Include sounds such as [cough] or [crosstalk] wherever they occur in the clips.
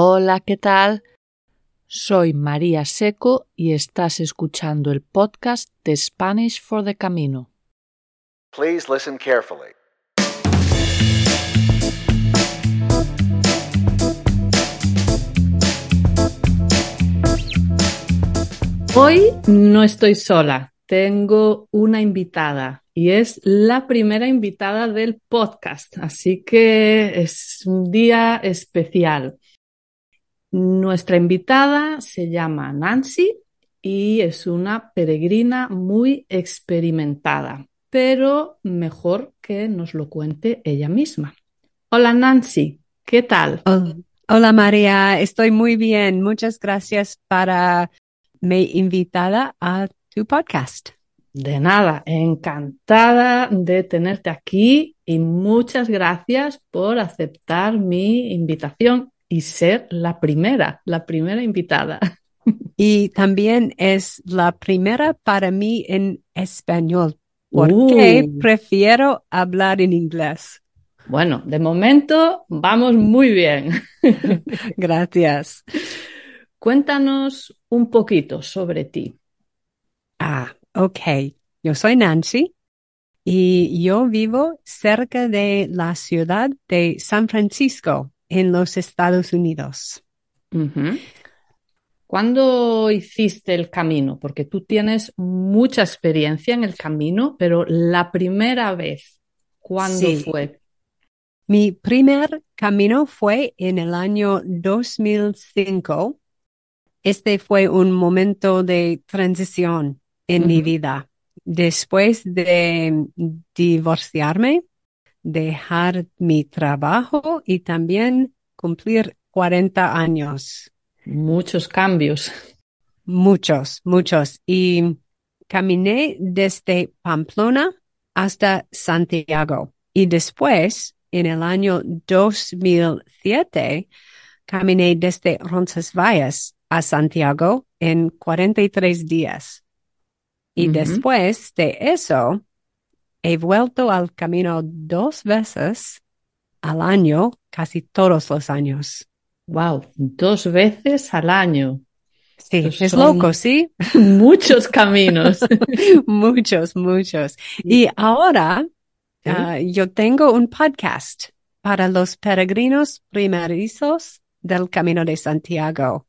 Hola, ¿qué tal? Soy María Seco y estás escuchando el podcast de Spanish for the Camino. Please listen carefully. Hoy no estoy sola, tengo una invitada y es la primera invitada del podcast, así que es un día especial. Nuestra invitada se llama Nancy y es una peregrina muy experimentada, pero mejor que nos lo cuente ella misma. Hola Nancy, ¿qué tal? Hola, Hola, María, estoy muy bien. Muchas gracias para me invitada a tu podcast. De nada, encantada de tenerte aquí y muchas gracias por aceptar mi invitación y ser la primera, la primera invitada. [laughs] Y también es la primera para mí en español, porque Uh. prefiero hablar en inglés. Bueno, de momento vamos muy bien. [laughs] Gracias. Cuéntanos un poquito sobre ti. Ah, ok. Yo soy Nancy y yo vivo cerca de la ciudad de San Francisco, en los Estados Unidos. ¿Cuándo hiciste el camino? Porque tú tienes mucha experiencia en el camino, pero la primera vez, ¿cuándo Sí. fue? Mi primer camino fue en el año 2005. Este fue un momento de transición en mi vida. Después de divorciarme, dejar mi trabajo y también cumplir 40 años. Muchos cambios. Muchos, muchos. Y caminé desde Pamplona hasta Santiago. Y después, en el año 2007, caminé desde Roncesvalles a Santiago en 43 días. Y después de eso, he vuelto al camino dos veces al año, casi todos los años. Wow, dos veces al año. Sí, es loco, ¿sí? Muchos caminos. [laughs] muchos, muchos. Y ahora Sí. ah, yo tengo un podcast para los peregrinos primerizos del Camino de Santiago.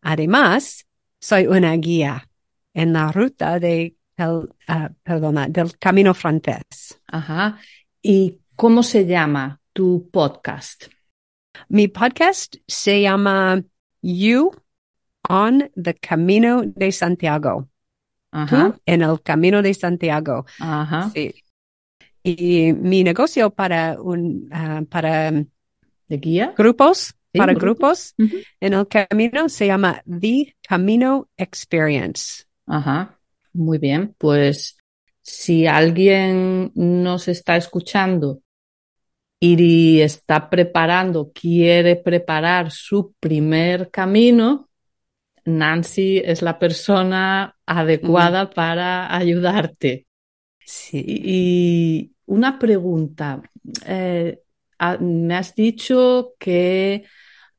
Además, soy una guía en la ruta de el, ah, perdona, del Camino francés. Ajá. ¿Y cómo se llama tu podcast? Mi podcast se llama You on the Camino de Santiago. Ajá, Tú en el Camino de Santiago. ajá. Sí. Y mi negocio para un, ah, para ¿De guía? grupos, Sí, para grupos. en el camino se llama The Camino Experience. Ajá, muy bien. Pues si alguien nos está escuchando y está preparando, quiere preparar su primer camino, Nancy es la persona adecuada para ayudarte. Sí. Y una pregunta. eh, ah, me has dicho que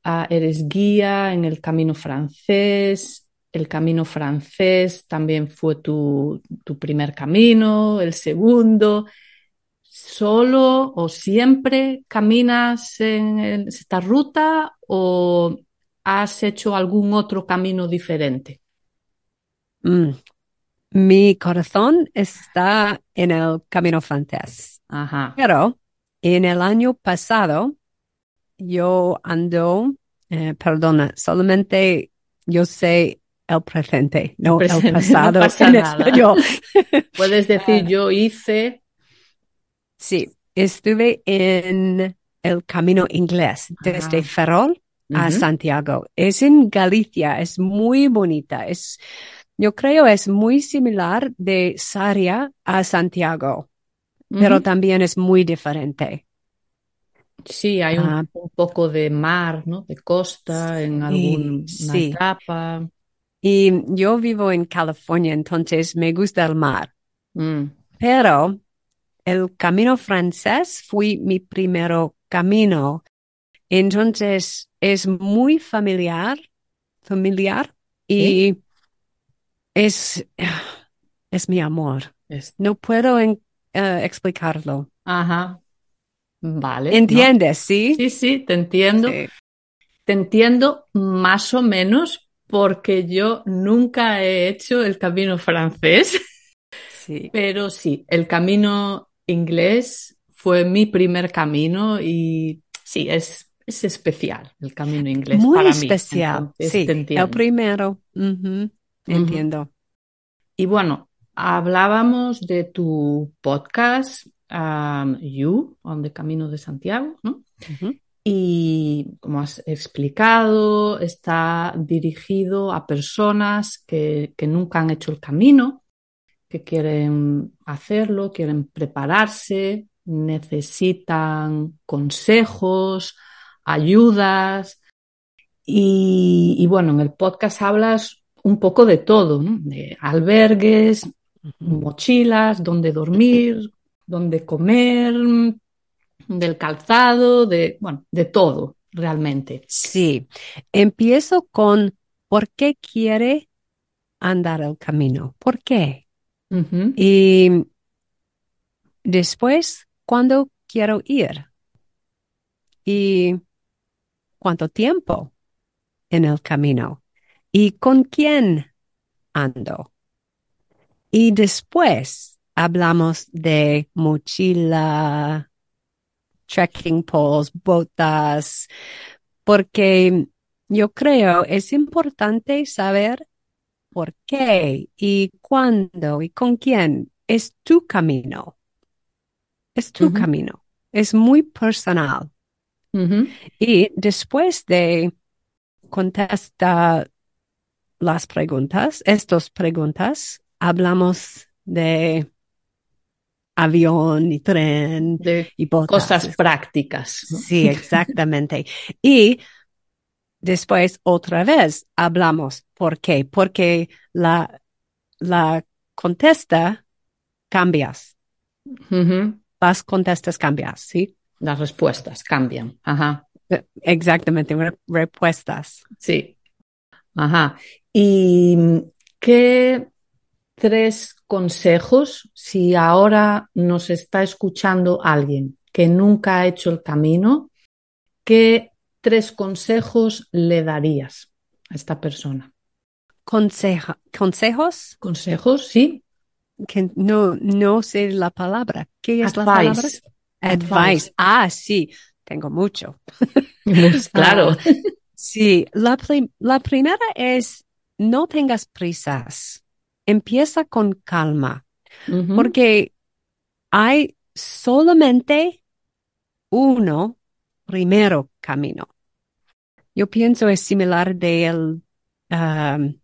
ah, eres guía en el camino francés. El camino francés también fue tu, tu primer camino, el segundo. ¿Solo o siempre caminas en esta ruta o has hecho algún otro camino diferente? Mm. Mi corazón está en el camino francés. Ajá. Pero en el año pasado yo ando, eh, perdona, solamente yo sé el presente, no el [laughs] no pasado pasa en español. [laughs] Puedes decir, yo hice. Sí, estuve en el camino inglés desde Ajá. Ferrol a. Santiago. Es en Galicia, es muy bonita. Es, yo creo es muy similar de Saria a Santiago, pero también es muy diferente. Sí, hay un, Ah. un poco de mar, ¿no? De costa en Sí, alguna sí. etapa. Y yo vivo en California, entonces me gusta el mar. Mm, Pero el camino francés fue mi primero camino. Entonces es muy familiar, familiar y es, es mi amor. Es- No puedo en- eh, explicarlo. Ajá. Vale. ¿no? ¿Entiendes? Sí. Sí, sí, te entiendo. Sí. Te entiendo más o menos porque yo nunca he hecho el camino francés, Sí. pero sí, el camino inglés fue mi primer camino y sí, es, es especial el camino inglés Muy para mí. especial. Entonces, sí. El primero. Entiendo. Y bueno, hablábamos de tu podcast, um, You, on the Camino de Santiago, ¿no? Y como has explicado, está dirigido a personas que, que nunca han hecho el camino, que quieren hacerlo, quieren prepararse, necesitan consejos, ayudas. Y, y bueno, en el podcast hablas un poco de todo, ¿no? De albergues, mochilas, dónde dormir, dónde comer, del calzado, de, bueno, de todo, realmente. Sí. Empiezo con ¿por qué quiere andar el camino? ¿Por qué? Y después, ¿cuándo quiero ir? ¿Y cuánto tiempo en el camino? ¿Y con quién ando? Y después hablamos de mochila, trekking poles, botas, porque yo creo es importante saber por qué y cuándo y con quién es tu camino. Es tu camino. Es muy personal. Y después de contestar las preguntas, estas preguntas, hablamos de avión y tren De y botas. cosas prácticas. ¿no? Sí, exactamente. Y después otra vez hablamos. ¿Por qué? Porque la, la contesta cambias. Las contestas cambias, ¿sí? Las respuestas cambian. Ajá. Exactamente, re- respuestas. Sí. Ajá. ¿Y qué tres consejos, si ahora nos está escuchando alguien que nunca ha hecho el camino, qué tres consejos le darías a esta persona? Conseja- consejos ¿Consejos? Sí. que no, no sé la palabra. ¿Qué es la palabra? Advice. Advice. Ah, sí, tengo mucho. Pues, [laughs] claro. Ah, Sí, la, la primera es no tengas prisas. Empieza con calma, porque hay solamente uno primero camino. Yo pienso es similar del um,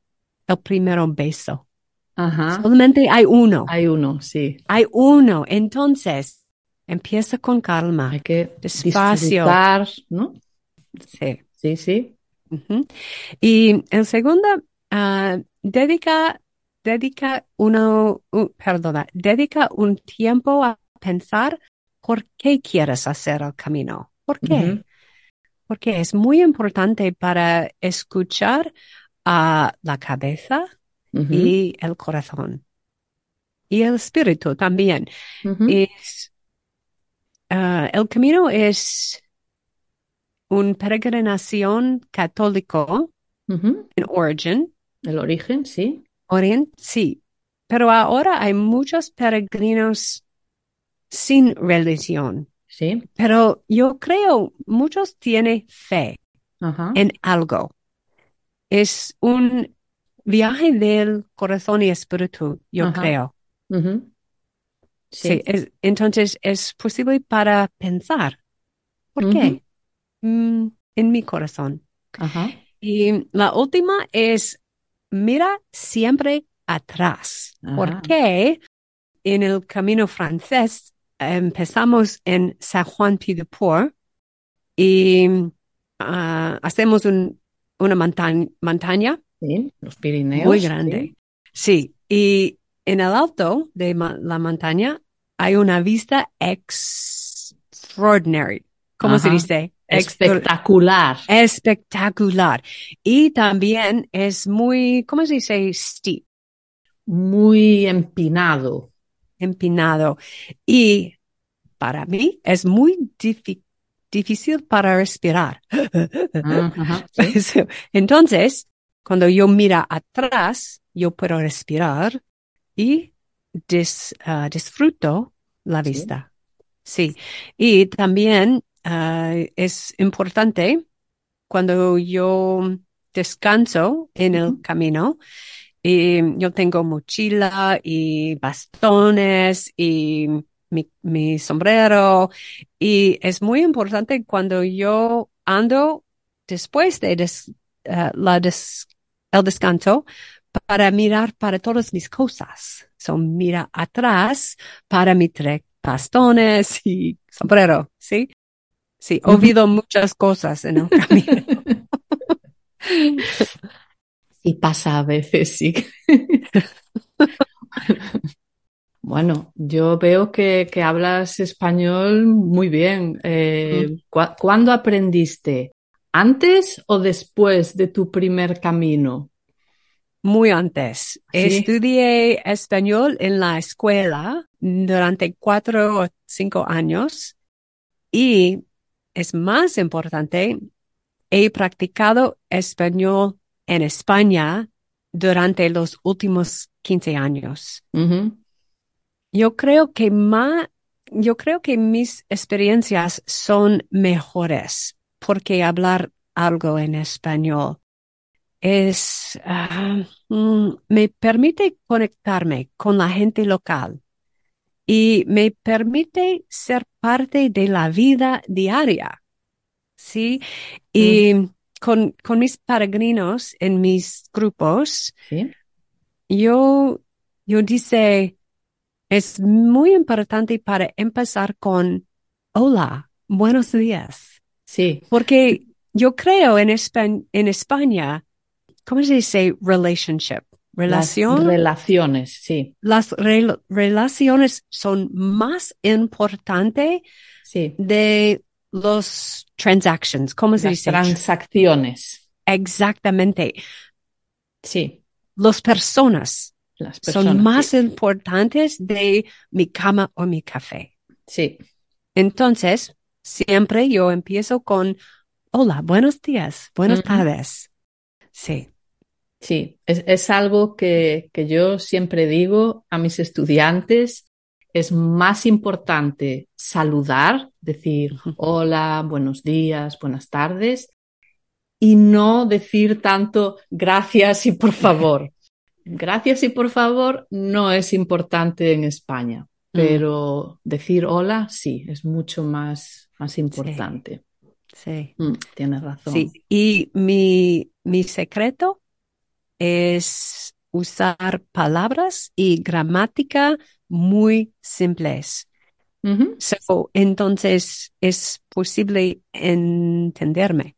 el primero beso. Ajá. Solamente hay uno. Hay uno, sí. Hay uno. Entonces, empieza con calma. Hay que Despacio. disfrutar, ¿no? Sí. Sí, sí. Y el segundo, ah, dedica, dedica uno, perdona, dedica un tiempo a pensar por qué quieres hacer el camino. ¿Por qué? Porque es muy importante para escuchar a la cabeza y el corazón. Y el espíritu también. Es, ah, el camino es una peregrinación católico en origen, El origen, sí. Orient, sí, pero ahora hay muchos peregrinos sin religión, Sí. pero yo creo muchos tienen fe Ajá. en algo. Es un viaje del corazón y espíritu, yo Ajá. creo. Sí, Sí. es- entonces es posible para pensar, ¿por qué? Mm, en mi corazón. Ajá. Y la última es, mira siempre atrás, Ajá. porque en el camino francés empezamos en San Juan Pied de Port y ah, hacemos un- una montaña, montaña Sí. Los Pirineos. muy grande. Sí, y en el alto de ma- la montaña hay una vista extraordinaria. ¿Cómo se dice? Espectacular. espectacular. Y también es muy, ¿cómo se dice? Steep, Muy empinado. empinado. Y para mí es muy difí- difícil para respirar. [laughs] Sí. Entonces, cuando yo mira atrás, yo puedo respirar y dis- ah, disfruto la Sí. vista. Sí. Y también ah, es importante cuando yo descanso en el camino y yo tengo mochila y bastones y mi, mi sombrero y es muy importante cuando yo ando después de des- la des- el descanso para mirar para todas mis cosas. Son mira atrás para mi tres bastones y sombrero, ¿sí? Sí, olvido muchas cosas en el camino. [laughs] Sí pasa a veces, sí. [laughs] Bueno, yo veo que, que hablas español muy bien. Eh, ¿cu- ¿cuándo aprendiste? ¿Antes o después de tu primer camino? Muy antes. Sí. Estudié español en la escuela durante cuatro o cinco años y es más importante, he practicado español en España durante los últimos 15 años. Yo creo que más, yo creo que mis experiencias son mejores porque hablar algo en español es, ah, mm, me permite conectarme con la gente local y me permite ser parte de la vida diaria, ¿sí? Y con, con mis peregrinos en mis grupos, Sí, yo, yo dice, es muy importante para empezar con hola, buenos días, sí. porque yo creo en Espa- en España, ¿cómo se dice relationship? Las Relación. relaciones, sí, Las rel- relaciones son más importantes sí. de los transactions. ¿Cómo se Las dice? transacciones, Exactamente. sí. Las personas Las personas. son más sí. importantes de mi cama o mi café. Sí, Entonces, siempre yo empiezo con hola, buenos días, buenas Ujú. tardes. Sí. Sí, es, es algo que, que yo siempre digo a mis estudiantes. Es más importante saludar, decir hola, buenos días, buenas tardes, y no decir tanto gracias y por favor. [laughs] Gracias y por favor no es importante en España, pero decir hola sí, es mucho más, más importante. Sí. Mm, tienes razón. Sí, y mi, mi secreto es usar palabras y gramática muy simples. So, entonces es posible entenderme.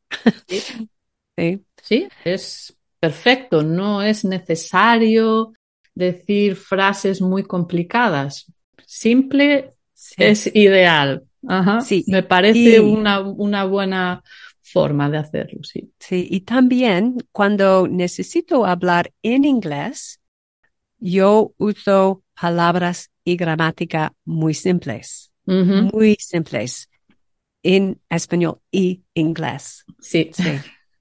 sí. [laughs] Sí, Sí, es perfecto. No es necesario decir frases muy complicadas. Simple sí, es ideal. Ajá. Sí, Me parece y- una, una buena forma de hacerlo, sí. sí. Y también cuando necesito hablar en inglés, yo uso palabras y gramática muy simples, muy simples en español y inglés. Sí, Sí.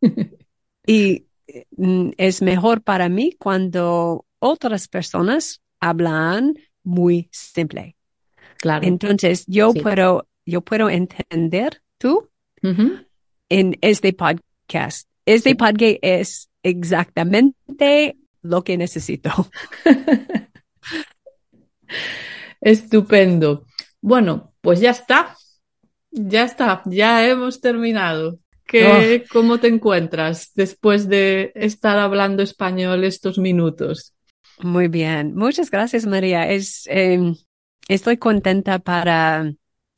[laughs] Y mm, es mejor para mí cuando otras personas hablan muy simple. claro. Entonces yo Sí. puedo, yo puedo entender tú en este podcast. Este podcast es exactamente lo que necesito. [laughs] Estupendo. Bueno, pues ya está. Ya está. Ya hemos terminado. ¿Qué, ¿Cómo te encuentras después de estar hablando español estos minutos? Muy bien. Muchas gracias, María. Es, eh, estoy contenta para,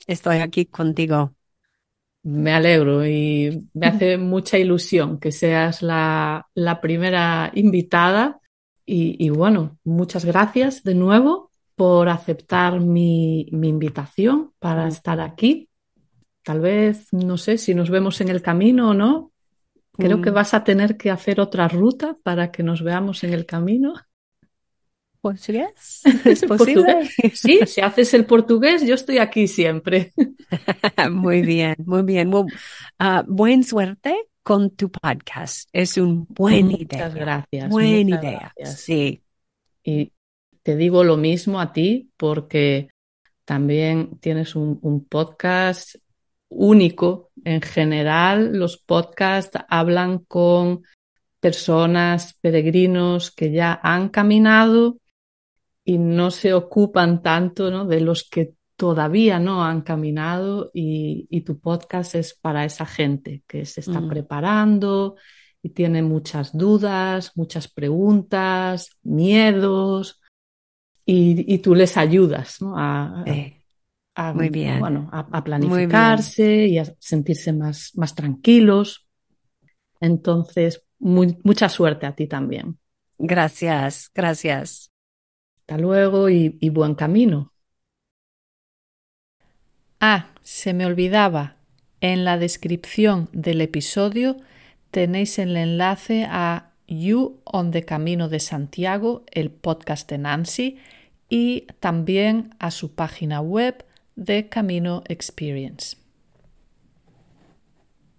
estoy aquí contigo. Me alegro y me hace mucha ilusión que seas la, la primera invitada. Y, y bueno, muchas gracias de nuevo por aceptar mi, mi invitación para estar aquí. tal vez, no sé si nos vemos en el camino o no. Creo que Mm. vas a tener que hacer otra ruta para que nos veamos en el camino. ¿Portugués? [laughs] ¿Es posible? Sí, si haces el portugués, yo estoy aquí siempre. [laughs] Muy bien, muy bien. Well, ah, buen suerte con tu podcast. Es una buena Muchas idea. gracias. Buena muchas idea. gracias. Sí. Y te digo lo mismo a ti porque también tienes un, un podcast único. En general, los podcasts hablan con personas, peregrinos que ya han caminado y no se ocupan tanto, ¿no? de los que todavía no han caminado y, y tu podcast es para esa gente que se está Mm. preparando y tiene muchas dudas, muchas preguntas, miedos y, y tú les ayudas ¿no? a, Sí. a- Muy bien. bueno, a, planificarse y a sentirse más, más tranquilos. Entonces, muy- mucha suerte a ti también. Gracias, gracias. Hasta luego y, buen camino. Ah, se me olvidaba. En la descripción del episodio tenéis el enlace a You on the Camino de Santiago, el podcast de Nancy, y también a su página web de Camino Experience.